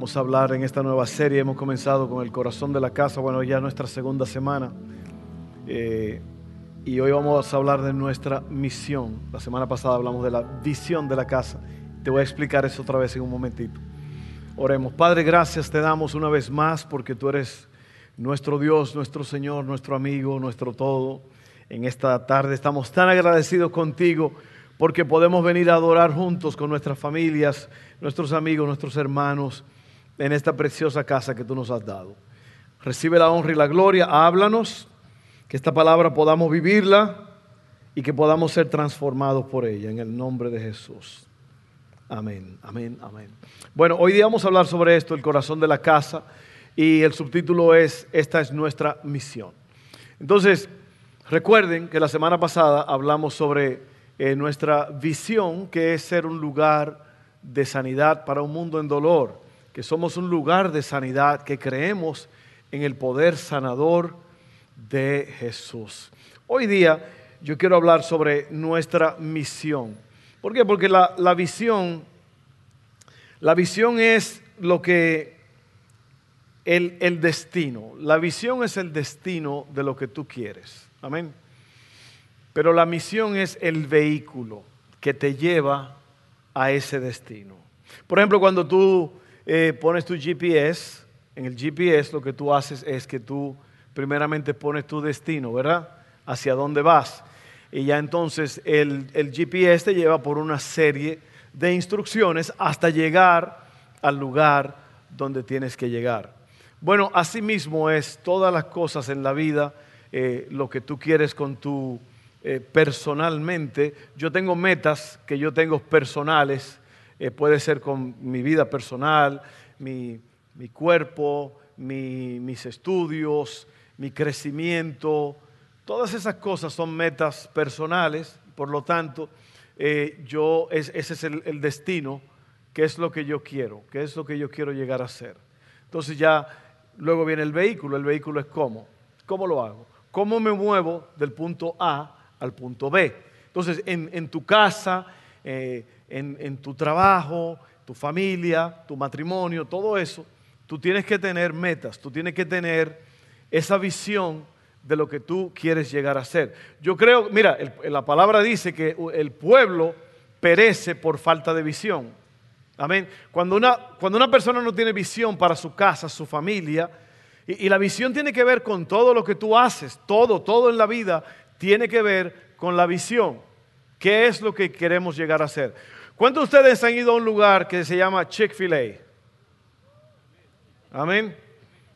Vamos a hablar en esta nueva serie. Hemos comenzado con el corazón de la casa, bueno, ya nuestra segunda semana. Eh, y hoy vamos a hablar de nuestra misión. La semana pasada hablamos de la visión de la casa. Te voy a explicar eso otra vez en un momentito. Oremos. Padre, gracias te damos una vez más porque tú eres nuestro Dios, nuestro Señor, nuestro amigo, nuestro todo. En esta tarde estamos tan agradecidos contigo porque podemos venir a adorar juntos con nuestras familias, nuestros amigos, nuestros hermanos en esta preciosa casa que tú nos has dado. Recibe la honra y la gloria, háblanos, que esta palabra podamos vivirla y que podamos ser transformados por ella en el nombre de Jesús. Amén, amén, amén. Bueno, hoy día vamos a hablar sobre esto, el corazón de la casa, y el subtítulo es, esta es nuestra misión. Entonces, recuerden que la semana pasada hablamos sobre eh, nuestra visión, que es ser un lugar de sanidad para un mundo en dolor que somos un lugar de sanidad, que creemos en el poder sanador de Jesús. Hoy día yo quiero hablar sobre nuestra misión. ¿Por qué? Porque la, la visión, la visión es lo que el, el, destino. La visión es el destino de lo que tú quieres. Amén. Pero la misión es el vehículo que te lleva a ese destino. Por ejemplo, cuando tú eh, pones tu GPS, en el GPS lo que tú haces es que tú primeramente pones tu destino, ¿verdad? Hacia dónde vas. Y ya entonces el, el GPS te lleva por una serie de instrucciones hasta llegar al lugar donde tienes que llegar. Bueno, así mismo es todas las cosas en la vida, eh, lo que tú quieres con tu eh, personalmente. Yo tengo metas que yo tengo personales eh, puede ser con mi vida personal, mi, cuerpo, mis estudios, mi crecimiento. Todas esas cosas son metas personales, por lo tanto, eh, yo, ese es el, el destino, qué es lo que yo quiero, qué es lo que yo quiero llegar a ser. Entonces ya luego viene el vehículo, el vehículo es cómo, cómo lo hago, cómo me muevo del punto A al punto B. Entonces, en, en tu casa, eh, en, tu trabajo, tu familia, tu matrimonio, todo eso, tú tienes que tener metas, tú tienes que tener esa visión de lo que tú quieres llegar a ser. Yo creo, mira, la palabra dice que el pueblo perece por falta de visión. Amén. Cuando una, cuando una persona no tiene visión para su casa, su familia, y la visión tiene que ver con todo lo que tú haces, todo, todo en la vida tiene que ver con la visión. ¿Qué es lo que queremos llegar a ser? ¿Cuántos de ustedes han ido a un lugar que se llama Chick-fil-A? Amén.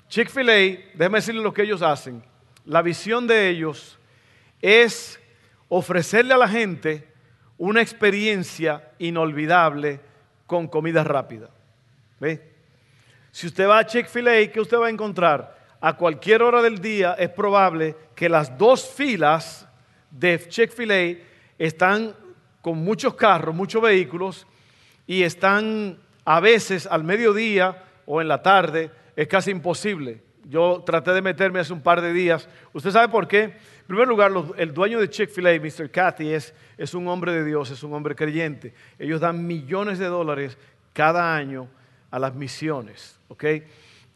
Chick-fil-A, déjeme decirles lo que ellos hacen. La visión de ellos es ofrecerle a la gente una experiencia inolvidable con comida rápida. ¿Ve? Si usted va a Chick-fil-A, ¿qué usted va a encontrar? A cualquier hora del día es probable que las dos filas de Chick-fil-A están con muchos carros, muchos vehículos, y están a veces al mediodía o en la tarde, es casi imposible. Yo traté de meterme hace un par de días. ¿Usted sabe por qué? En primer lugar, el dueño de Chick-fil-A, Mr. Cathy, es, es un hombre de Dios, es un hombre creyente. Ellos dan millones de dólares cada año a las misiones. ¿ok?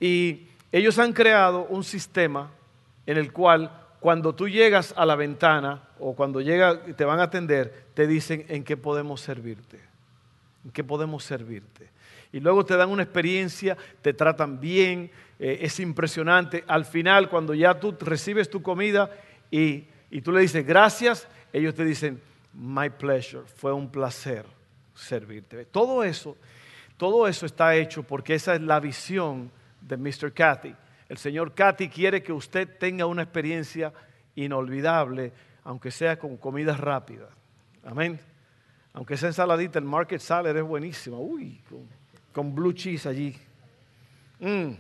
Y ellos han creado un sistema en el cual cuando tú llegas a la ventana o cuando llega, te van a atender, te dicen en qué podemos servirte. En qué podemos servirte. Y luego te dan una experiencia, te tratan bien, eh, es impresionante. Al final, cuando ya tú recibes tu comida y, y tú le dices gracias, ellos te dicen, my pleasure, fue un placer servirte. Todo eso, todo eso está hecho porque esa es la visión de Mr. Cathy. El señor Cathy quiere que usted tenga una experiencia inolvidable, aunque sea con comida rápida. Amén. Aunque sea ensaladita, el market salad es buenísima. Uy, con, blue cheese allí. Mm.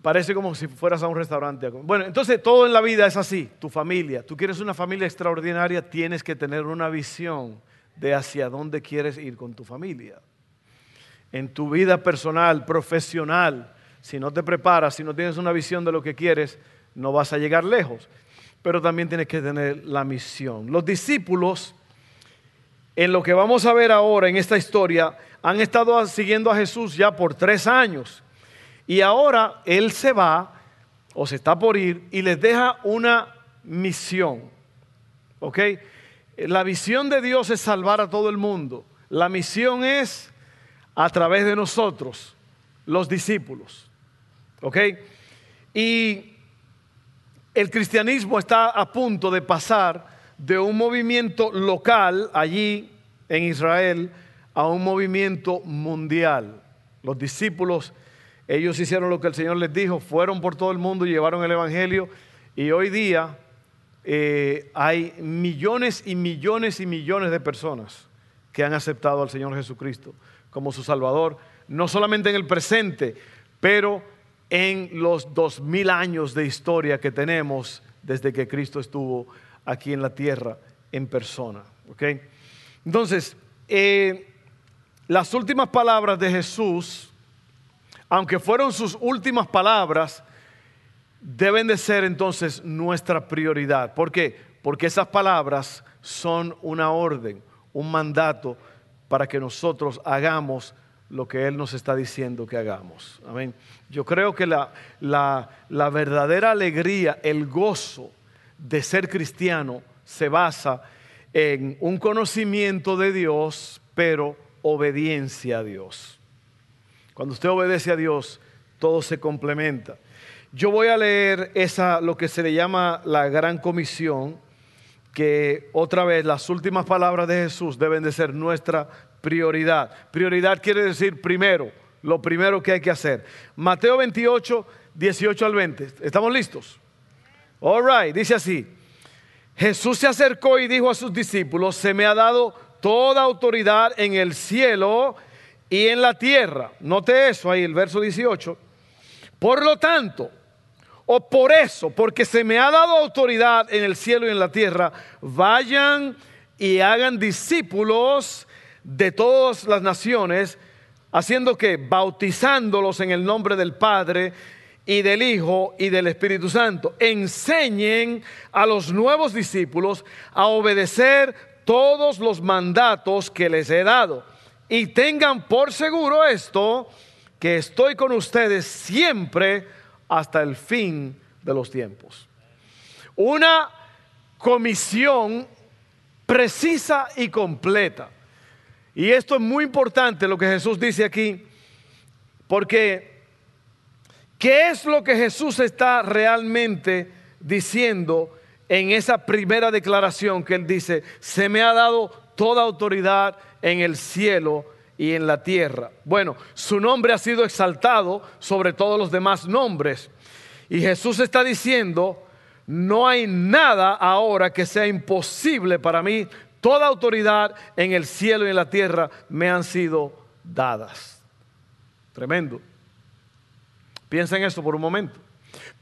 Parece como si fueras a un restaurante. Bueno, entonces todo en la vida es así. Tu familia. Tú quieres una familia extraordinaria, tienes que tener una visión de hacia dónde quieres ir con tu familia. En tu vida personal, profesional, si no te preparas, si no tienes una visión de lo que quieres, no vas a llegar lejos. Pero también tienes que tener la misión. Los discípulos, en lo que vamos a ver ahora en esta historia, han estado siguiendo a Jesús ya por tres años. Y ahora Él se va o se está por ir y les deja una misión. ¿Ok? La visión de Dios es salvar a todo el mundo. La misión es a través de nosotros, los discípulos. ¿Ok? Y el cristianismo está a punto de pasar de un movimiento local allí en Israel a un movimiento mundial. Los discípulos, ellos hicieron lo que el Señor les dijo, fueron por todo el mundo y llevaron el Evangelio y hoy día eh, hay millones y millones y millones de personas que han aceptado al Señor Jesucristo como su Salvador, no solamente en el presente, pero en los dos mil años de historia que tenemos desde que Cristo estuvo aquí en la tierra en persona. Entonces, eh, las últimas palabras de Jesús, aunque fueron sus últimas palabras, deben de ser entonces nuestra prioridad. ¿Por qué? Porque esas palabras son una orden, un mandato para que nosotros hagamos lo que Él nos está diciendo que hagamos. Amén. Yo creo que la, la, verdadera alegría, el gozo de ser cristiano se basa en un conocimiento de Dios, pero obediencia a Dios. Cuando usted obedece a Dios, todo se complementa. Yo voy a leer esa, lo que se le llama la gran comisión, que otra vez las últimas palabras de Jesús deben de ser nuestra prioridad. Prioridad quiere decir primero, lo primero que hay que hacer. Mateo 28, 18 al 20. ¿Estamos listos? All right, dice así. Jesús se acercó y dijo a sus discípulos, se me ha dado toda autoridad en el cielo y en la tierra. Note eso ahí, el verso 18. Por lo tanto, o por eso, porque se me ha dado autoridad en el cielo y en la tierra, vayan y hagan discípulos de todas las naciones, haciendo que bautizándolos en el nombre del Padre y del Hijo y del Espíritu Santo. Enseñen a los nuevos discípulos a obedecer todos los mandatos que les he dado. Y tengan por seguro esto, que estoy con ustedes siempre hasta el fin de los tiempos. Una comisión precisa y completa. Y esto es muy importante lo que Jesús dice aquí, porque ¿qué es lo que Jesús está realmente diciendo en esa primera declaración que él dice, se me ha dado toda autoridad en el cielo y en la tierra? Bueno, su nombre ha sido exaltado sobre todos los demás nombres. Y Jesús está diciendo, no hay nada ahora que sea imposible para mí Toda autoridad en el cielo y en la tierra me han sido dadas. Tremendo. Piensa en esto por un momento.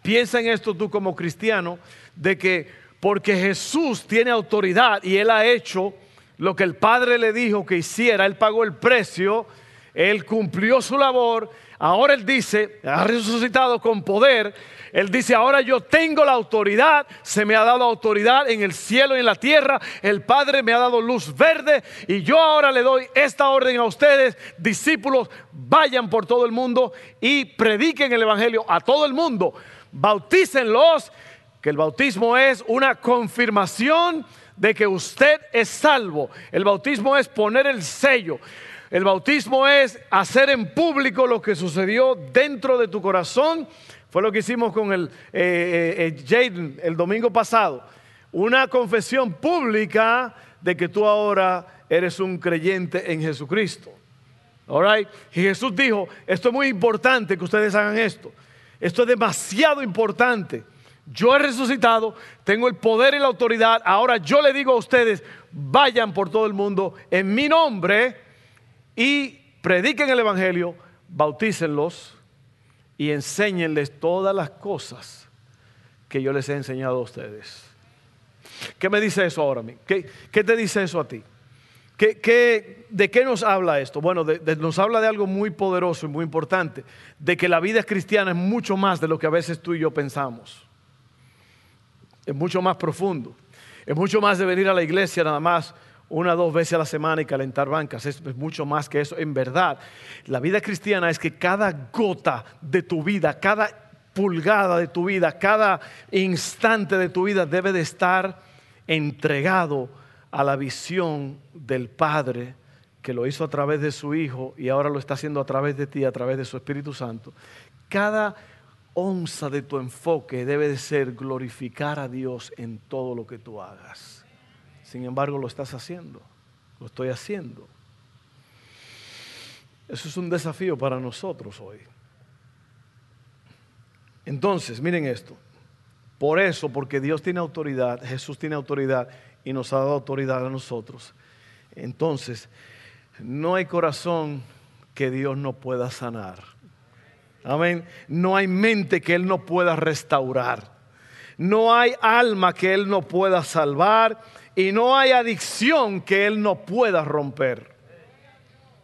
Piensa en esto tú como cristiano, de que porque Jesús tiene autoridad y Él ha hecho lo que el Padre le dijo que hiciera, Él pagó el precio, Él cumplió su labor, ahora Él dice, ha resucitado con poder, él dice, ahora yo tengo la autoridad, se me ha dado autoridad en el cielo y en la tierra, el Padre me ha dado luz verde. Y yo ahora le doy esta orden a ustedes, discípulos, vayan por todo el mundo y prediquen el Evangelio a todo el mundo, bautícenlos, que el bautismo es una confirmación de que usted es salvo. El bautismo es poner el sello. El bautismo es hacer en público lo que sucedió dentro de tu corazón fue lo que hicimos con el eh, eh, eh, Jaden el domingo pasado. Una confesión pública de que tú ahora eres un creyente en Jesucristo. All Y Jesús dijo, esto es muy importante que ustedes hagan esto. Esto es demasiado importante. Yo he resucitado, tengo el poder y la autoridad. Ahora yo le digo a ustedes, vayan por todo el mundo en mi nombre y prediquen el Evangelio, bautícenlos y enséñenles todas las cosas que yo les he enseñado a ustedes. ¿Qué me dice eso ahora a mí? ¿Qué, te dice eso a ti? ¿Qué, de qué nos habla esto? Bueno, nos habla de algo muy poderoso y muy importante, de que la vida cristiana es mucho más de lo que a veces tú y yo pensamos. Es mucho más profundo. Es mucho más de venir a la iglesia nada más una o dos veces a la semana y calentar bancas. Es, es, mucho más que eso. En verdad, la vida cristiana es que cada gota de tu vida, cada pulgada de tu vida, cada instante de tu vida debe de estar entregado a la visión del Padre que lo hizo a través de su Hijo y ahora lo está haciendo a través de ti, a través de su Espíritu Santo. Cada onza de tu enfoque debe de ser glorificar a Dios en todo lo que tú hagas. Sin embargo, lo estás haciendo, lo estoy haciendo. Eso es un desafío para nosotros hoy. Entonces, miren esto. Por eso, porque Dios tiene autoridad, Jesús tiene autoridad y nos ha dado autoridad a nosotros. Entonces, no hay corazón que Dios no pueda sanar. Amén. No hay mente que Él no pueda restaurar. No hay alma que Él no pueda salvar. Y no hay adicción que Él no pueda romper.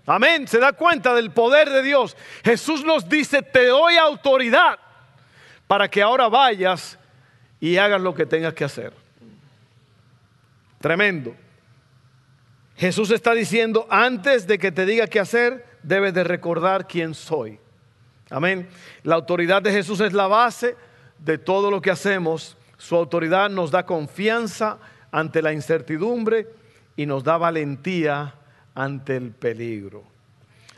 Amén. ¿Se da cuenta del poder de Dios? Jesús nos dice, te doy autoridad para que ahora vayas y hagas lo que tengas que hacer. Tremendo. Jesús está diciendo, antes de que te diga qué hacer, debes de recordar quién soy. Amén. La autoridad de Jesús es la base de todo lo que hacemos. Su autoridad nos da confianza ante la incertidumbre y nos da valentía ante el peligro.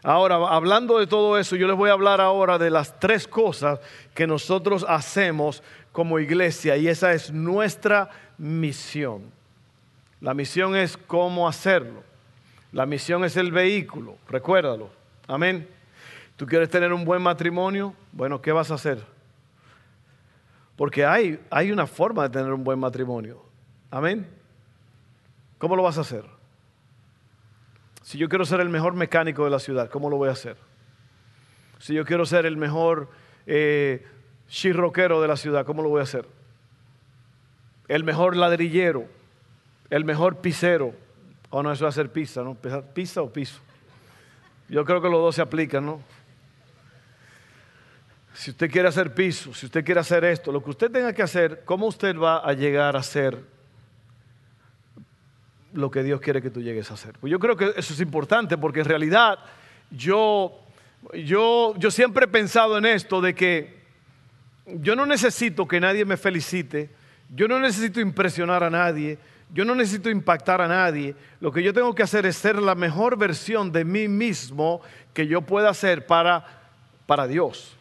Ahora, hablando de todo eso, yo les voy a hablar ahora de las tres cosas que nosotros hacemos como iglesia y esa es nuestra misión. La misión es cómo hacerlo. La misión es el vehículo, recuérdalo. Amén. ¿Tú quieres tener un buen matrimonio? Bueno, ¿qué vas a hacer? Porque hay, hay una forma de tener un buen matrimonio. Amén. ¿Cómo lo vas a hacer? Si yo quiero ser el mejor mecánico de la ciudad, ¿cómo lo voy a hacer? Si yo quiero ser el mejor eh, chirroquero de la ciudad, ¿cómo lo voy a hacer? El mejor ladrillero, el mejor pisero. O oh, no, eso es hacer pizza, ¿no? ¿Pizza o piso? Yo creo que los dos se aplican, ¿no? Si usted quiere hacer piso, si usted quiere hacer esto, lo que usted tenga que hacer, ¿cómo usted va a llegar a ser lo que Dios quiere que tú llegues a hacer. Pues yo creo que eso es importante porque en realidad yo, yo, yo siempre he pensado en esto de que yo no necesito que nadie me felicite, yo no necesito impresionar a nadie, yo no necesito impactar a nadie. Lo que yo tengo que hacer es ser la mejor versión de mí mismo que yo pueda hacer para, para Dios.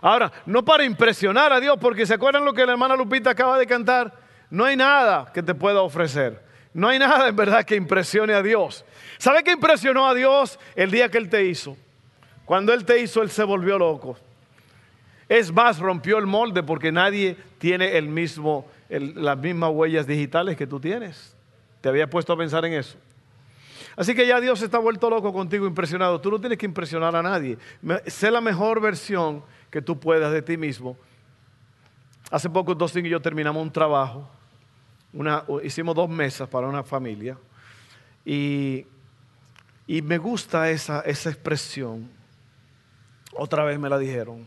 Ahora, no para impresionar a Dios, porque se acuerdan lo que la hermana Lupita acaba de cantar. No hay nada que te pueda ofrecer. No hay nada en verdad que impresione a Dios. ¿Sabe qué impresionó a Dios el día que Él te hizo? Cuando Él te hizo, Él se volvió loco. Es más, rompió el molde porque nadie tiene el mismo, las mismas huellas digitales que tú tienes. ¿Te había puesto a pensar en eso? Así que ya Dios está vuelto loco contigo, impresionado. Tú no tienes que impresionar a nadie. Sé la mejor versión que tú puedas de ti mismo. Hace poco Dustin y yo terminamos un trabajo hicimos dos mesas para una familia y, me gusta esa, esa expresión. Otra vez me la dijeron,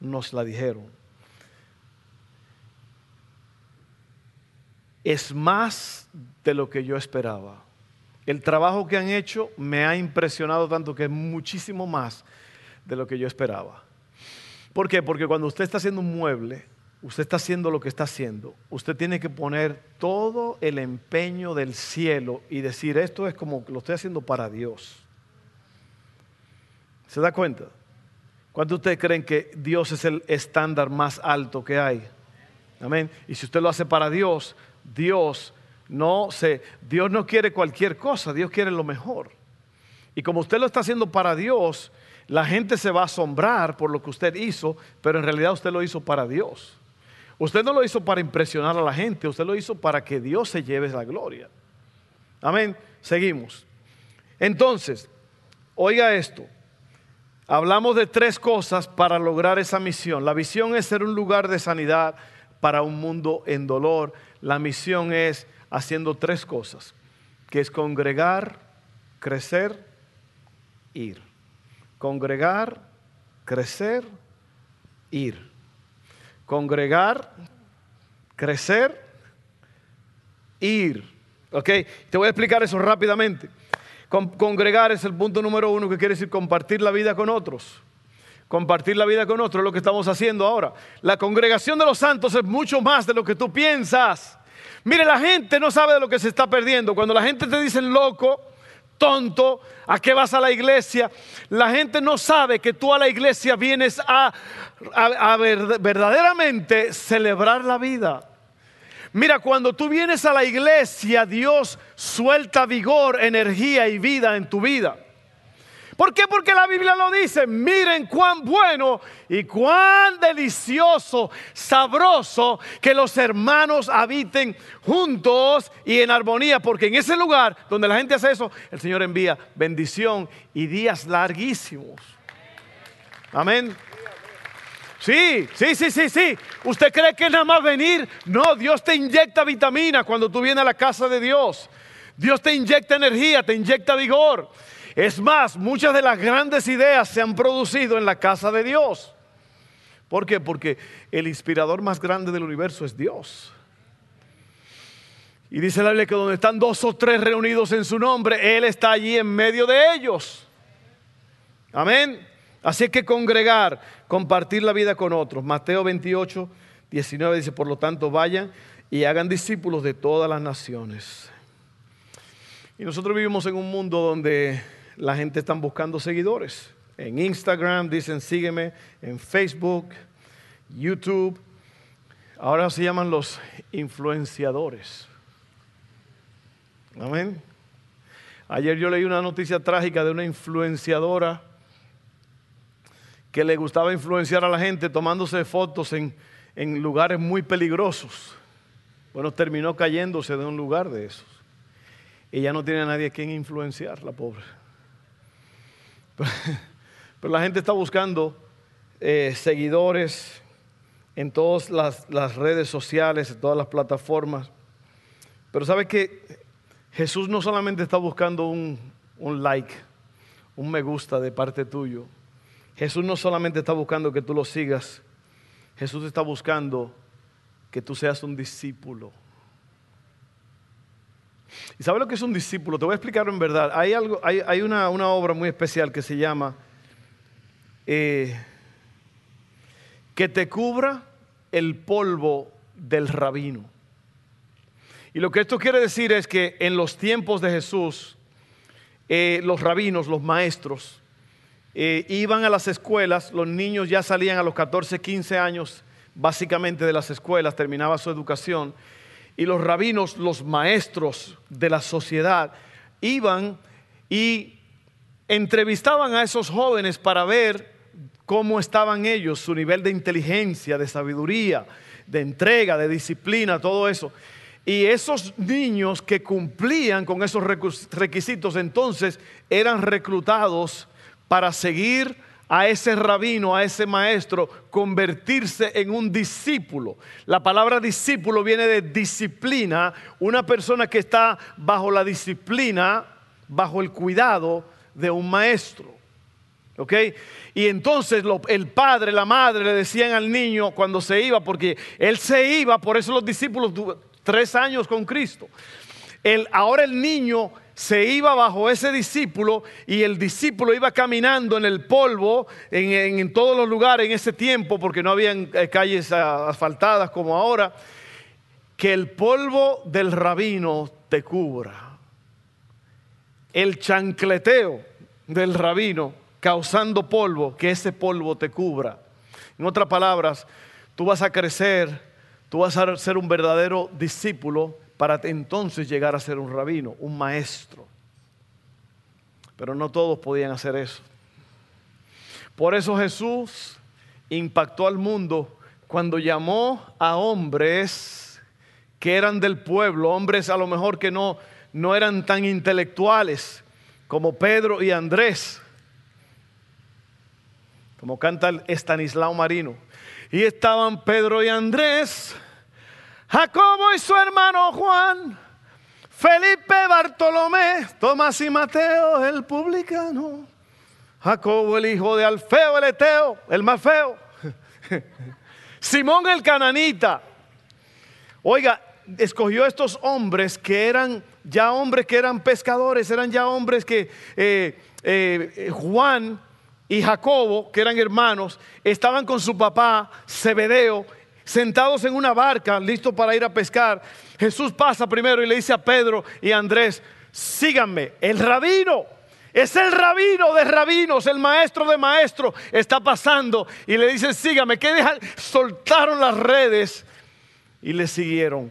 nos la dijeron. Es más de lo que yo esperaba. El trabajo que han hecho me ha impresionado tanto que es muchísimo más de lo que yo esperaba. ¿Por qué? Porque cuando usted está haciendo un mueble, usted está haciendo lo que está haciendo, usted tiene que poner todo el empeño del cielo y decir, esto es como lo estoy haciendo para Dios. ¿Se da cuenta? ¿Cuántos de ustedes creen que Dios es el estándar más alto que hay? Amén. Y si usted lo hace para Dios, Dios no se, Dios no quiere cualquier cosa, Dios quiere lo mejor. Y como usted lo está haciendo para Dios, la gente se va a asombrar por lo que usted hizo, pero en realidad usted lo hizo para Dios. Usted no lo hizo para impresionar a la gente, usted lo hizo para que Dios se lleve la gloria. Amén. Seguimos. Entonces, oiga esto. hablamos de tres cosas para lograr esa misión. La visión es ser un lugar de sanidad para un mundo en dolor. La misión es haciendo tres cosas, que es congregar, crecer, ir. Congregar, crecer, ir. Congregar, crecer, ir. ¿Ok? Te voy a explicar eso rápidamente. congregar es el punto número uno que quiere decir compartir la vida con otros. Compartir la vida con otros es lo que estamos haciendo ahora. La congregación de los santos es mucho más de lo que tú piensas. Mire, la gente no sabe de lo que se está perdiendo. Cuando la gente te dice loco, tonto, ¿a qué vas a la iglesia? La gente no sabe que tú a la iglesia vienes a, a verdaderamente celebrar la vida. Mira, cuando tú vienes a la iglesia, Dios suelta vigor, energía y vida en tu vida. ¿Por qué? Porque la Biblia lo dice. Miren cuán bueno y cuán delicioso, sabroso que los hermanos habiten juntos y en armonía. Porque en ese lugar donde la gente hace eso, el Señor envía bendición y días larguísimos. Amén. Sí, sí, sí, sí, sí. ¿Usted cree que es nada más venir? No, Dios te inyecta vitamina cuando tú vienes a la casa de Dios. Dios te inyecta energía, te inyecta vigor. Es más, muchas de las grandes ideas se han producido en la casa de Dios. ¿Por qué? Porque el inspirador más grande del universo es Dios. Y dice la Biblia que donde están dos o tres reunidos en su nombre, Él está allí en medio de ellos. Amén. Así que congregar, compartir la vida con otros. Mateo 28, 19 dice, por lo tanto, vayan y hagan discípulos de todas las naciones. Y nosotros vivimos en un mundo donde la gente está buscando seguidores. En Instagram dicen sígueme, en Facebook, YouTube. Ahora se llaman los influenciadores. Amén. Ayer yo leí una noticia trágica de una influenciadora que le gustaba influenciar a la gente tomándose fotos en, en lugares muy peligrosos. Bueno, terminó cayéndose de un lugar de esos. Ya no tiene a nadie a quien influenciar, la pobre. Pero la gente está buscando eh, seguidores en todas las, redes sociales, en todas las plataformas. Pero sabe que Jesús no solamente está buscando un, un like, un me gusta de parte tuyo. Jesús no solamente está buscando que tú lo sigas, Jesús está buscando que tú seas un discípulo. ¿Y sabe lo que es un discípulo? Te voy a explicarlo en verdad. Hay, algo, hay, una, obra muy especial que se llama eh, Que te cubra el polvo del rabino. Y lo que esto quiere decir es que en los tiempos de Jesús, eh, los rabinos, los maestros, eh, iban a las escuelas, los niños ya salían a los 14, 15 años básicamente de las escuelas, terminaba su educación y los rabinos, los maestros de la sociedad, iban y entrevistaban a esos jóvenes para ver cómo estaban ellos, su nivel de inteligencia, de sabiduría, de entrega, de disciplina, todo eso. Y esos niños que cumplían con esos requisitos entonces eran reclutados para seguir a ese rabino, a ese maestro, convertirse en un discípulo. La palabra discípulo viene de disciplina, una persona que está bajo la disciplina, bajo el cuidado de un maestro. ¿Ok? Y entonces el padre, la madre le decían al niño cuando se iba, porque él se iba, por eso los discípulos tres años con Cristo. El, ahora el niño se iba bajo ese discípulo y el discípulo iba caminando en el polvo, en, todos los lugares en ese tiempo, porque no había eh, calles asfaltadas como ahora, que el polvo del rabino te cubra. El chancleteo del rabino causando polvo, que ese polvo te cubra. En otras palabras, tú vas a crecer, tú vas a ser un verdadero discípulo para entonces llegar a ser un rabino, un maestro. Pero no todos podían hacer eso. Por eso Jesús impactó al mundo cuando llamó a hombres que eran del pueblo, hombres a lo mejor que no, no eran tan intelectuales como Pedro y Andrés. como canta el Estanislao Marino. Y estaban Pedro y Andrés, Jacobo y su hermano Juan, Felipe, Bartolomé, Tomás y Mateo, el publicano, Jacobo el hijo de Alfeo el Eteo, el más feo, Simón el cananita. Oiga, escogió estos hombres que eran ya hombres que eran pescadores, eran ya hombres que eh, eh, Juan y Jacobo, que eran hermanos, estaban con su papá, Zebedeo, sentados en una barca, listos para ir a pescar. Jesús pasa primero y le dice a Pedro y a Andrés, síganme, el rabino. Es el rabino de rabinos, el maestro de maestros. Está pasando y le dice, sígame. Que soltaron las redes y le siguieron.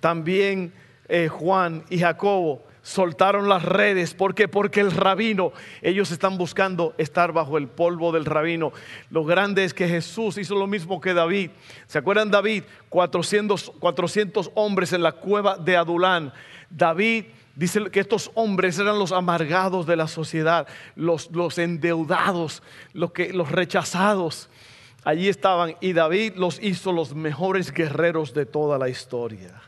También eh, Juan y Jacobo soltaron las redes. ¿Por qué? Porque el rabino, ellos están buscando estar bajo el polvo del rabino. Lo grande es que Jesús hizo lo mismo que David. ¿Se acuerdan David? 400, 400 hombres en la cueva de Adulán. David dice que estos hombres eran los amargados de la sociedad, los, los endeudados, los, que, los rechazados. Allí estaban y David los hizo los mejores guerreros de toda la historia.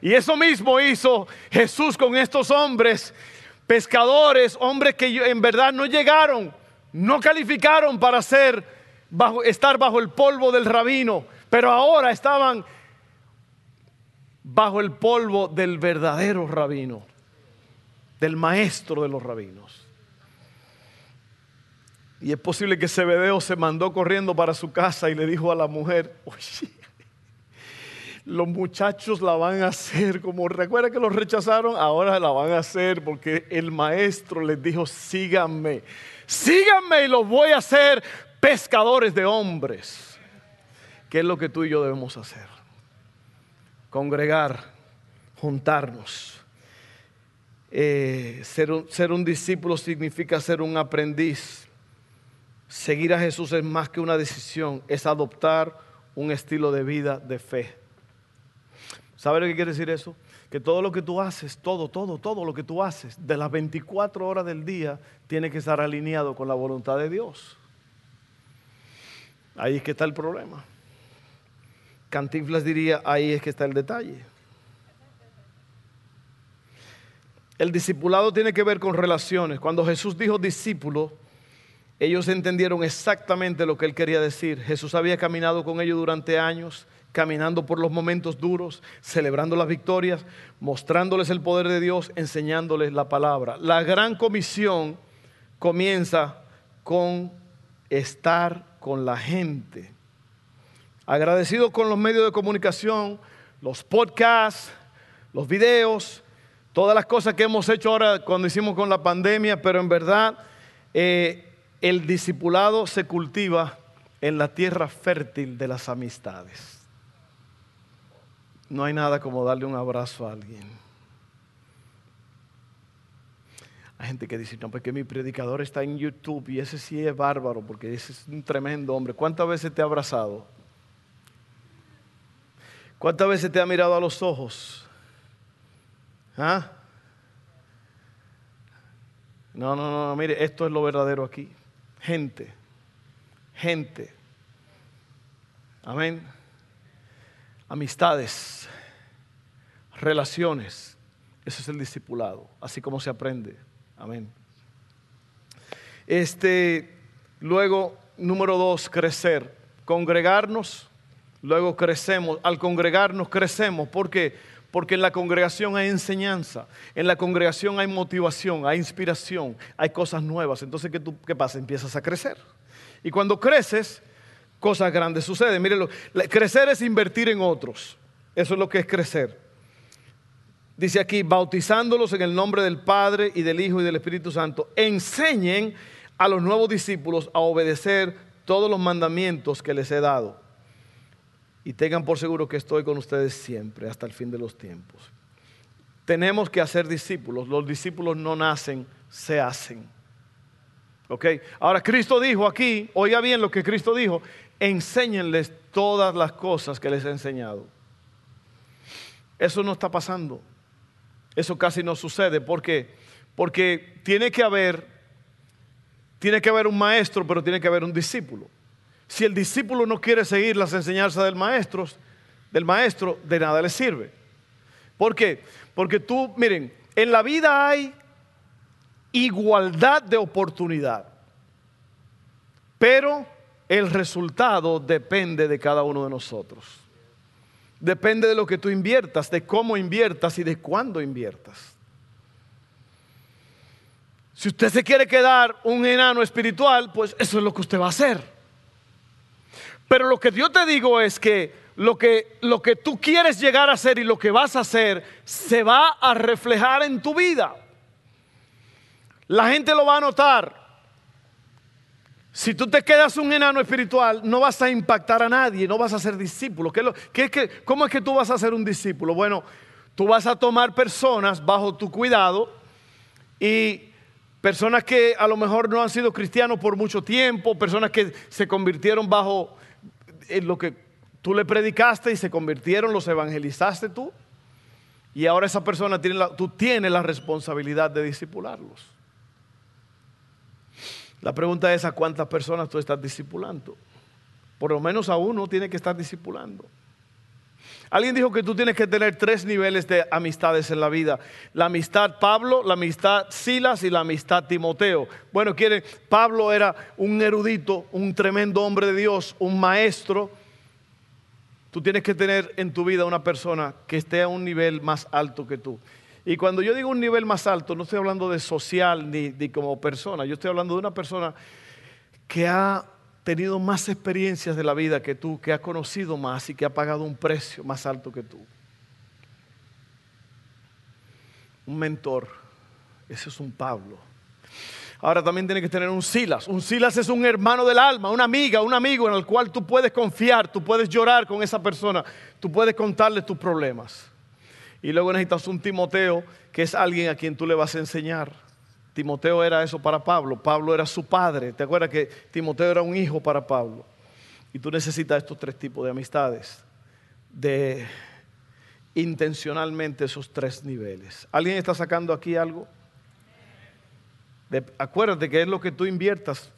Y eso mismo hizo Jesús con estos hombres, pescadores, hombres que en verdad no llegaron, no calificaron para ser estar bajo el polvo del rabino, pero ahora estaban bajo el polvo del verdadero rabino, del maestro de los rabinos. Y es posible que Zebedeo se mandó corriendo para su casa y le dijo a la mujer, oye, los muchachos la van a hacer, como recuerda que los rechazaron, ahora la van a hacer porque el maestro les dijo, síganme, síganme y los voy a hacer pescadores de hombres. ¿Qué es lo que tú y yo debemos hacer? Congregar, juntarnos. Eh, ser, un, ser un discípulo significa ser un aprendiz. Seguir a Jesús es más que una decisión, es adoptar un estilo de vida de fe. ¿Sabe lo que quiere decir eso? Que todo lo que tú haces, todo, todo, todo lo que tú haces, de las 24 horas del día, tiene que estar alineado con la voluntad de Dios. Ahí es que está el problema. Cantinflas diría, ahí es que está el detalle. El discipulado tiene que ver con relaciones. Cuando Jesús dijo discípulo, ellos entendieron exactamente lo que él quería decir. Jesús había caminado con ellos durante años caminando por los momentos duros, celebrando las victorias, mostrándoles el poder de Dios, enseñándoles la palabra. La gran comisión comienza con estar con la gente. Agradecido con los medios de comunicación, los podcasts, los videos, todas las cosas que hemos hecho ahora cuando hicimos con la pandemia, pero en verdad eh, el discipulado se cultiva en la tierra fértil de las amistades. No hay nada como darle un abrazo a alguien. Hay gente que dice, no, porque mi predicador está en YouTube y ese sí es bárbaro, porque ese es un tremendo hombre. ¿Cuántas veces te ha abrazado? ¿Cuántas veces te ha mirado a los ojos? ¿Ah? No, no, no, mire, esto es lo verdadero aquí. Gente, gente. Amén amistades, relaciones. Eso es el discipulado, así como se aprende. Amén. Este, luego, número dos, crecer. Congregarnos, luego crecemos. Al congregarnos crecemos. ¿Por qué? Porque en la congregación hay enseñanza, en la congregación hay motivación, hay inspiración, hay cosas nuevas. Entonces, ¿qué, tú, qué pasa? Empiezas a crecer. Y cuando creces, cosas grandes suceden. Mírenlo, crecer es invertir en otros. Eso es lo que es crecer. Dice aquí, bautizándolos en el nombre del Padre y del Hijo y del Espíritu Santo, enseñen a los nuevos discípulos a obedecer todos los mandamientos que les he dado. Y tengan por seguro que estoy con ustedes siempre, hasta el fin de los tiempos. Tenemos que hacer discípulos. Los discípulos no nacen, se hacen. ¿Ok? Ahora Cristo dijo aquí, oiga bien lo que Cristo dijo, enséñenles todas las cosas que les he enseñado. Eso no está pasando. Eso casi no sucede. ¿Por qué? Porque tiene que haber tiene que haber un maestro, pero tiene que haber un discípulo. Si el discípulo no quiere seguir las enseñanzas del maestro, del maestro, de nada le sirve. ¿Por qué? Porque tú, miren, en la vida hay igualdad de oportunidad, pero el resultado depende de cada uno de nosotros. Depende de lo que tú inviertas, de cómo inviertas y de cuándo inviertas. Si usted se quiere quedar un enano espiritual, pues eso es lo que usted va a hacer. Pero lo que yo te digo es que lo que, lo que tú quieres llegar a hacer y lo que vas a hacer se va a reflejar en tu vida. La gente lo va a notar. Si tú te quedas un enano espiritual, no vas a impactar a nadie, no vas a ser discípulo. ¿Cómo es que tú vas a ser un discípulo? Bueno, tú vas a tomar personas bajo tu cuidado y personas que a lo mejor no han sido cristianos por mucho tiempo, personas que se convirtieron bajo en lo que tú le predicaste y se convirtieron, los evangelizaste tú. Y ahora esa persona tiene la, tú tienes la responsabilidad de discipularlos. La pregunta es a cuántas personas tú estás discipulando. Por lo menos a uno tiene que estar discipulando. Alguien dijo que tú tienes que tener tres niveles de amistades en la vida. La amistad Pablo, la amistad Silas y la amistad Timoteo. Bueno, quieren, Pablo era un erudito, un tremendo hombre de Dios, un maestro. Tú tienes que tener en tu vida una persona que esté a un nivel más alto que tú. Y cuando yo digo un nivel más alto, no estoy hablando de social ni, como persona, yo estoy hablando de una persona que ha tenido más experiencias de la vida que tú, que ha conocido más y que ha pagado un precio más alto que tú. Un mentor, ese es un Pablo. Ahora también tiene que tener un Silas. Un Silas es un hermano del alma, una amiga, un amigo en el cual tú puedes confiar, tú puedes llorar con esa persona, tú puedes contarle tus problemas. Y luego necesitas un Timoteo, que es alguien a quien tú le vas a enseñar. Timoteo era eso para Pablo. Pablo era su padre. ¿Te acuerdas que Timoteo era un hijo para Pablo? Y tú necesitas estos tres tipos de amistades. De intencionalmente esos tres niveles. ¿Alguien está sacando aquí algo? acuérdate que es lo que tú inviertas.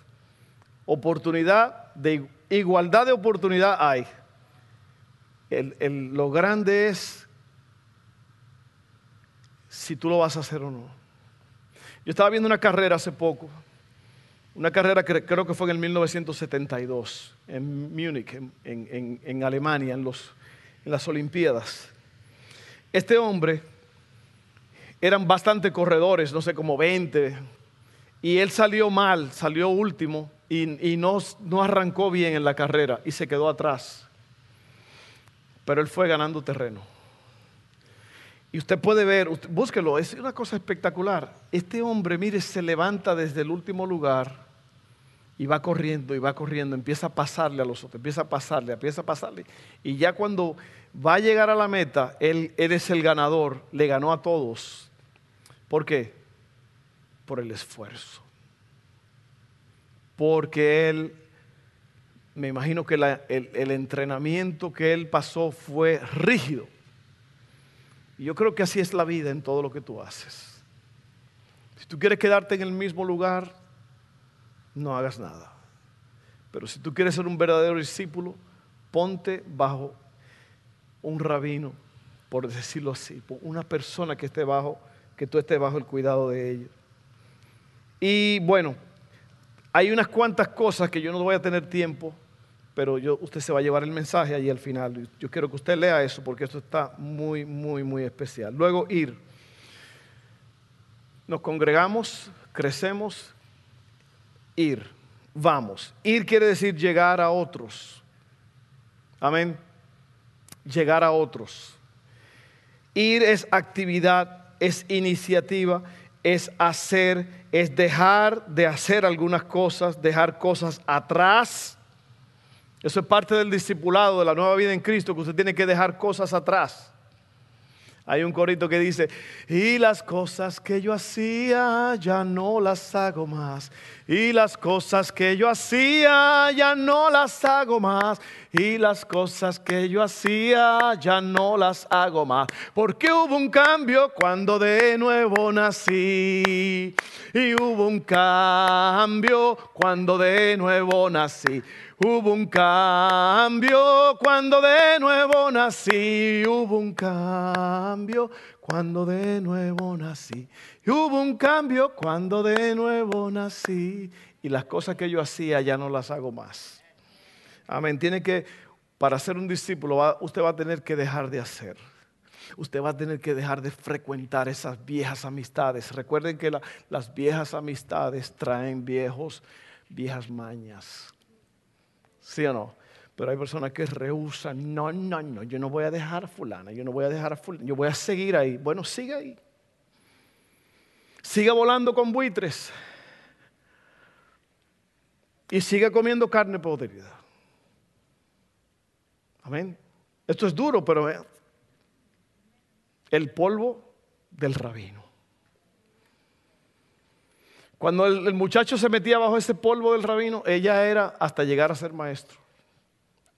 Oportunidad, de igualdad de oportunidad hay. lo grande es si tú lo vas a hacer o no. Yo estaba viendo una carrera hace poco, una carrera que creo que fue en el 1972, en Múnich, en, Alemania, en, los, en las Olimpiadas. Este hombre, eran bastante corredores, no sé, como 20, y él salió mal, salió último y, no, no arrancó bien en la carrera y se quedó atrás. Pero él fue ganando terreno. Y usted puede ver, búsquelo, es una cosa espectacular. Este hombre, mire, se levanta desde el último lugar y va corriendo y va corriendo, empieza a pasarle a los otros, empieza a pasarle, empieza a pasarle. Y ya cuando va a llegar a la meta, él, él es el ganador, le ganó a todos. ¿Por qué? Por el esfuerzo. Porque él, me imagino que el entrenamiento que él pasó fue rígido y yo creo que así es la vida en todo lo que tú haces. Si tú quieres quedarte en el mismo lugar, no hagas nada. Pero si tú quieres ser un verdadero discípulo, ponte bajo un rabino, por decirlo así, una persona que esté bajo, que tú estés bajo el cuidado de ella. Y bueno, hay unas cuantas cosas que yo no voy a tener tiempo pero yo, usted se va a llevar el mensaje ahí al final. Yo quiero que usted lea eso porque esto está muy, muy, muy especial. Luego ir. Nos congregamos, crecemos, ir, vamos. Ir quiere decir llegar a otros. Amén. Llegar a otros. Ir es actividad, es iniciativa, es hacer, es dejar de hacer algunas cosas, dejar cosas atrás eso es parte del discipulado de la nueva vida en Cristo, que usted tiene que dejar cosas atrás. Hay un corito que dice, y las cosas que yo hacía ya no las hago más. Y las cosas que yo hacía ya no las hago más. Y las cosas que yo hacía ya no las hago más. Porque hubo un cambio cuando de nuevo nací. Y hubo un cambio cuando de nuevo nací. Hubo un cambio cuando de nuevo nací. Hubo un cambio cuando de nuevo nací. hubo un cambio cuando de nuevo nací. Y las cosas que yo hacía ya no las hago más. Amén. Tiene que, para ser un discípulo, usted va a tener que dejar de hacer. Usted va a tener que dejar de frecuentar esas viejas amistades. Recuerden que las viejas amistades traen viejos, viejas mañas. ¿Sí o no? Pero hay personas que rehusan, no, no, no, yo no voy a dejar a fulana, yo no voy a dejar a fulana, yo voy a seguir ahí. Bueno, sigue ahí. Siga volando con buitres. Y siga comiendo carne podrida. Amén. Esto es duro, pero el polvo del rabino. Cuando el, muchacho se metía bajo ese polvo del rabino, ella era hasta llegar a ser maestro.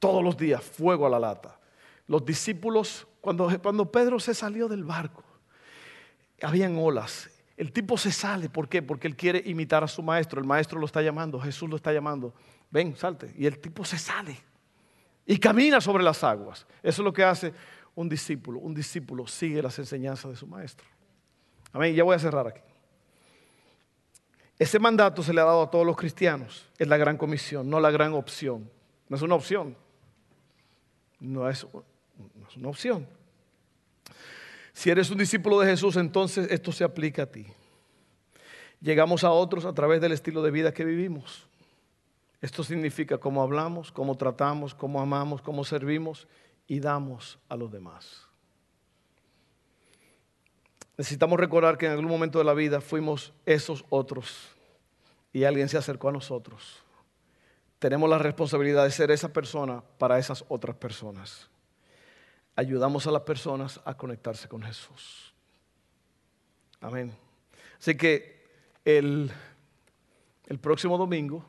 Todos los días, fuego a la lata. Los discípulos, cuando, cuando Pedro se salió del barco, habían olas. El tipo se sale, ¿por qué? Porque él quiere imitar a su maestro. El maestro lo está llamando, Jesús lo está llamando. Ven, salte. Y el tipo se sale y camina sobre las aguas. Eso es lo que hace un discípulo. Un discípulo sigue las enseñanzas de su maestro. Amén. Ya voy a cerrar aquí. Ese mandato se le ha dado a todos los cristianos. Es la gran comisión, no la gran opción. No es una opción. No es, una opción. Si eres un discípulo de Jesús, entonces esto se aplica a ti. Llegamos a otros a través del estilo de vida que vivimos. Esto significa cómo hablamos, cómo tratamos, cómo amamos, cómo servimos y damos a los demás. Necesitamos recordar que en algún momento de la vida fuimos esos otros y alguien se acercó a nosotros. Tenemos la responsabilidad de ser esa persona para esas otras personas. Ayudamos a las personas a conectarse con Jesús. Amén. Así que el, el próximo domingo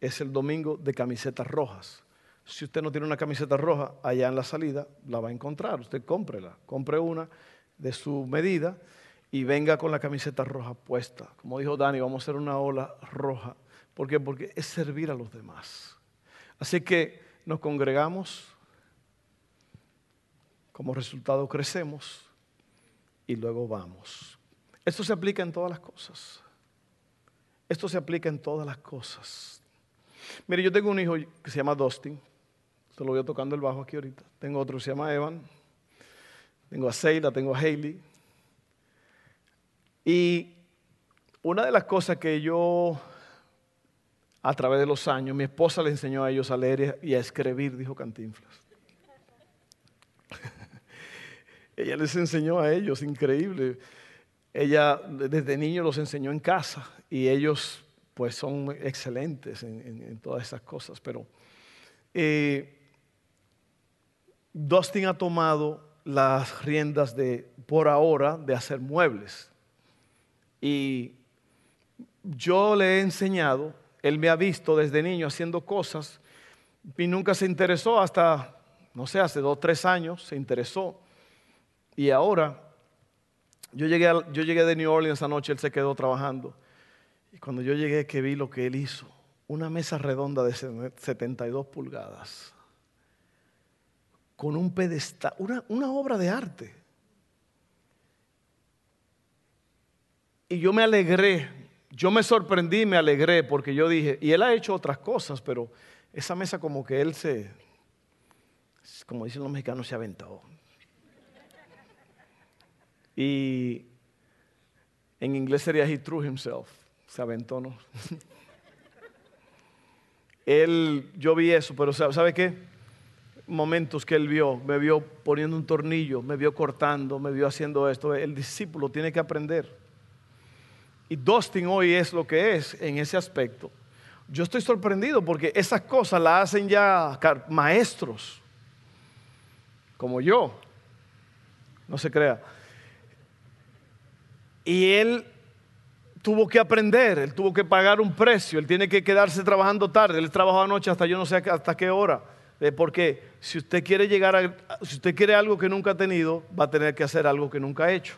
es el domingo de camisetas rojas. Si usted no tiene una camiseta roja, allá en la salida la va a encontrar. Usted cómprela, compre una de su medida y venga con la camiseta roja puesta. Como dijo Dani, vamos a hacer una ola roja. ¿Por qué? Porque es servir a los demás. Así que nos congregamos, como resultado crecemos y luego vamos. Esto se aplica en todas las cosas. Esto se aplica en todas las cosas. Mire, yo tengo un hijo que se llama Dustin. Se lo voy tocando el bajo aquí ahorita. Tengo otro que se llama Evan. Tengo a Seila, tengo a Hailey. Y una de las cosas que yo, a través de los años, mi esposa le enseñó a ellos a leer y a escribir, dijo Cantinflas. Ella les enseñó a ellos, increíble. Ella desde niño los enseñó en casa y ellos pues son excelentes en, todas esas cosas. Pero eh, Dustin ha tomado las riendas de, por ahora, de hacer muebles. Y yo le he enseñado, él me ha visto desde niño haciendo cosas y nunca se interesó hasta, no sé, hace dos, tres años se interesó. Y ahora, yo llegué, yo llegué de New Orleans anoche, él se quedó trabajando. Y cuando yo llegué, que vi lo que él hizo, una mesa redonda de 72 pulgadas, con un pedestal, una, una obra de arte. Y yo me alegré, yo me sorprendí, me alegré, porque yo dije, y él ha hecho otras cosas, pero esa mesa como que él se, como dicen los mexicanos, se aventó. Y en inglés sería he threw himself, se aventó, ¿no? él, yo vi eso, pero ¿sabe qué? Momentos que él vio, me vio poniendo un tornillo, me vio cortando, me vio haciendo esto. El discípulo tiene que aprender. Y Dustin hoy es lo que es en ese aspecto. Yo estoy sorprendido porque esas cosas las hacen ya maestros, como yo. No se crea. Y él tuvo que aprender, él tuvo que pagar un precio, él tiene que quedarse trabajando tarde, él trabajó anoche hasta yo no sé hasta qué hora, porque si usted quiere llegar a, si usted quiere algo que nunca ha tenido, va a tener que hacer algo que nunca ha hecho.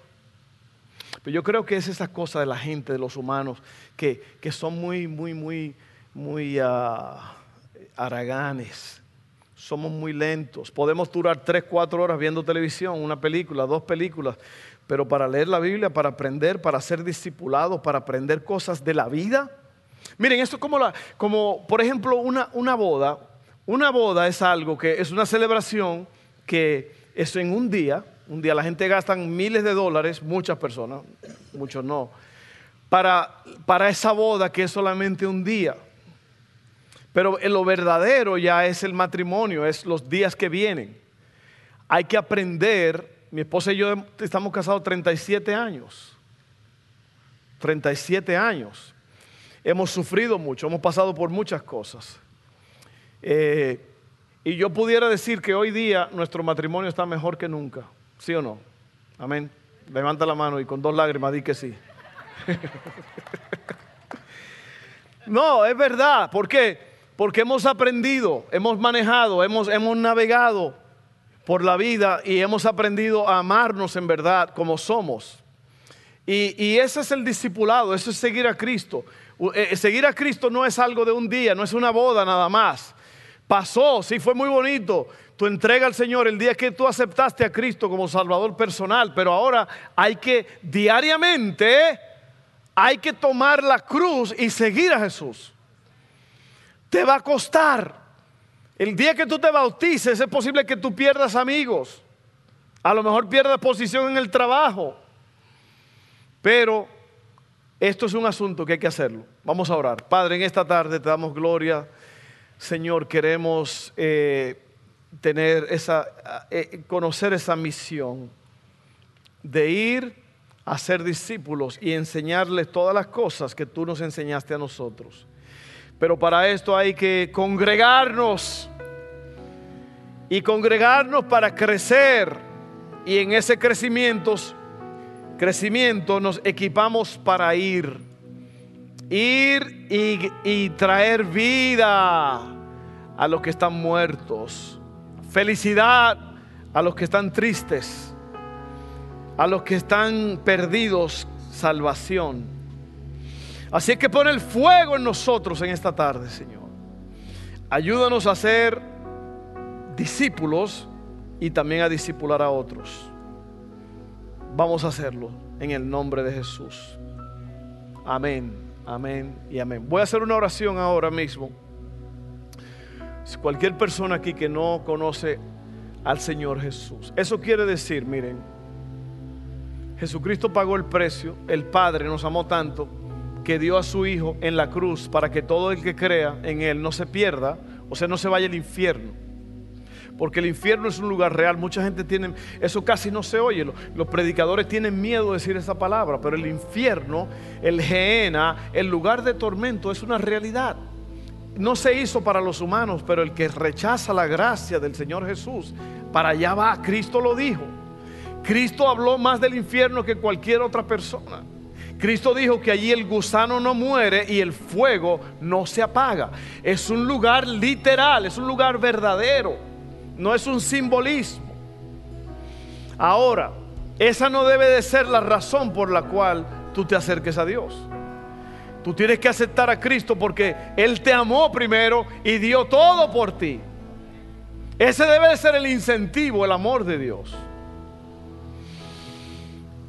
Pero yo creo que es esa cosa de la gente, de los humanos, que, son muy, muy, muy, muy uh, haraganes. Somos muy lentos. Podemos durar tres, cuatro horas viendo televisión, una película, dos películas, pero para leer la Biblia, para aprender, para ser discipulado, para aprender cosas de la vida. Miren, esto es como, la, como por ejemplo, una, una boda. Una boda es algo que es una celebración que es en un día, un día la gente gasta miles de dólares, muchas personas, muchos no, para, para esa boda que es solamente un día. Pero lo verdadero ya es el matrimonio, es los días que vienen. Hay que aprender mi esposa y yo estamos casados 37 años. 37 años. Hemos sufrido mucho, hemos pasado por muchas cosas. Eh, y yo pudiera decir que hoy día nuestro matrimonio está mejor que nunca. ¿Sí o no? Amén. Levanta la mano y con dos lágrimas di que sí. no, es verdad. ¿Por qué? Porque hemos aprendido, hemos manejado, hemos, hemos navegado por la vida y hemos aprendido a amarnos en verdad como somos. Y, ese es el discipulado, eso es seguir a Cristo. Eh, seguir a Cristo no es algo de un día, no es una boda nada más. Pasó, sí, fue muy bonito. Tu entrega al Señor el día que tú aceptaste a Cristo como Salvador personal, pero ahora hay que diariamente, hay que tomar la cruz y seguir a Jesús. Te va a costar. El día que tú te bautices es posible que tú pierdas amigos. A lo mejor pierdas posición en el trabajo. Pero esto es un asunto que hay que hacerlo. Vamos a orar. Padre, en esta tarde te damos gloria. Señor, queremos eh, tener esa, eh, conocer esa misión de ir a ser discípulos y enseñarles todas las cosas que tú nos enseñaste a nosotros. Pero para esto hay que congregarnos y congregarnos para crecer. Y en ese crecimiento, crecimiento nos equipamos para ir. Ir y, y traer vida a los que están muertos. Felicidad a los que están tristes. A los que están perdidos, salvación. Así que pon el fuego en nosotros en esta tarde, Señor. Ayúdanos a ser discípulos y también a discipular a otros. Vamos a hacerlo en el nombre de Jesús. Amén, amén y amén. Voy a hacer una oración ahora mismo. Cualquier persona aquí que no conoce al Señor Jesús, eso quiere decir, miren, Jesucristo pagó el precio, el Padre nos amó tanto que dio a su Hijo en la cruz para que todo el que crea en Él no se pierda, o sea, no se vaya al infierno. Porque el infierno es un lugar real. Mucha gente tiene, eso casi no se oye. Los, predicadores tienen miedo de decir esa palabra, pero el infierno, el Geena, el lugar de tormento es una realidad. No se hizo para los humanos, pero el que rechaza la gracia del Señor Jesús, para allá va. Cristo lo dijo. Cristo habló más del infierno que cualquier otra persona. Cristo dijo que allí el gusano no muere y el fuego no se apaga. Es un lugar literal, es un lugar verdadero, no es un simbolismo. Ahora, esa no debe de ser la razón por la cual tú te acerques a Dios. Tú tienes que aceptar a Cristo porque Él te amó primero y dio todo por ti. Ese debe de ser el incentivo, el amor de Dios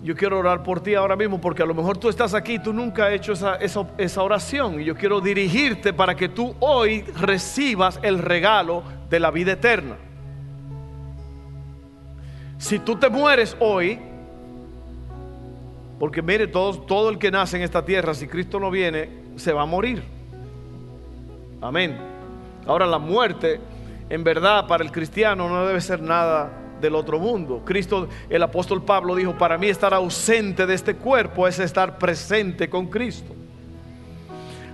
yo quiero orar por ti ahora mismo porque a lo mejor tú estás aquí y tú nunca has hecho esa, esa, oración. Y yo quiero dirigirte para que tú hoy recibas el regalo de la vida eterna. Si tú te mueres hoy, porque mire, todo, todo el que nace en esta tierra, si Cristo no viene, se va a morir. Amén. Ahora la muerte, en verdad, para el cristiano no debe ser nada del otro mundo. Cristo, el apóstol Pablo dijo, para mí estar ausente de este cuerpo es estar presente con Cristo.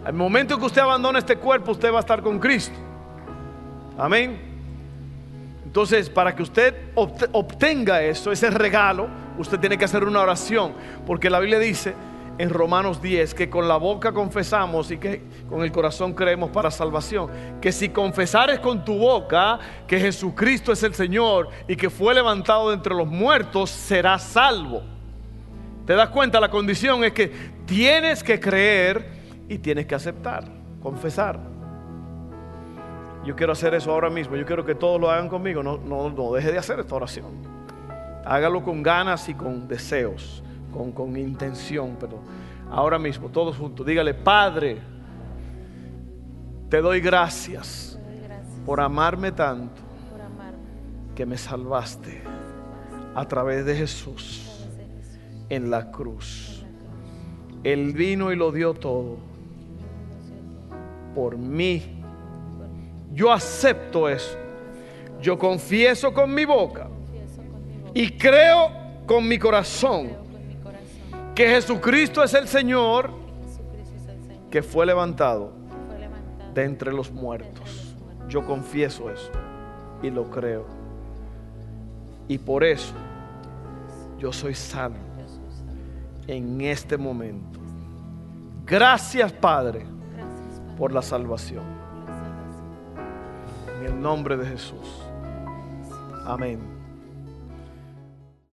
Al momento que usted abandona este cuerpo, usted va a estar con Cristo. Amén. Entonces, para que usted obtenga eso, ese regalo, usted tiene que hacer una oración, porque la Biblia dice en Romanos 10 que con la boca confesamos y que con el corazón creemos para salvación. Que si confesares con tu boca que Jesucristo es el Señor y que fue levantado de entre los muertos, serás salvo. ¿Te das cuenta? La condición es que tienes que creer y tienes que aceptar, confesar. Yo quiero hacer eso ahora mismo. Yo quiero que todos lo hagan conmigo. No, no, no deje de hacer esta oración. Hágalo con ganas y con deseos con, intención, pero ahora mismo, todos juntos, dígale, Padre, te doy gracias, por amarme tanto que me salvaste a través de Jesús en la cruz. Él vino y lo dio todo por mí. Yo acepto eso. Yo confieso con mi boca y creo con mi corazón que Jesucristo es el Señor que fue levantado de entre los muertos. Yo confieso eso y lo creo. Y por eso yo soy salvo en este momento. Gracias Padre por la salvación. En el nombre de Jesús. Amén.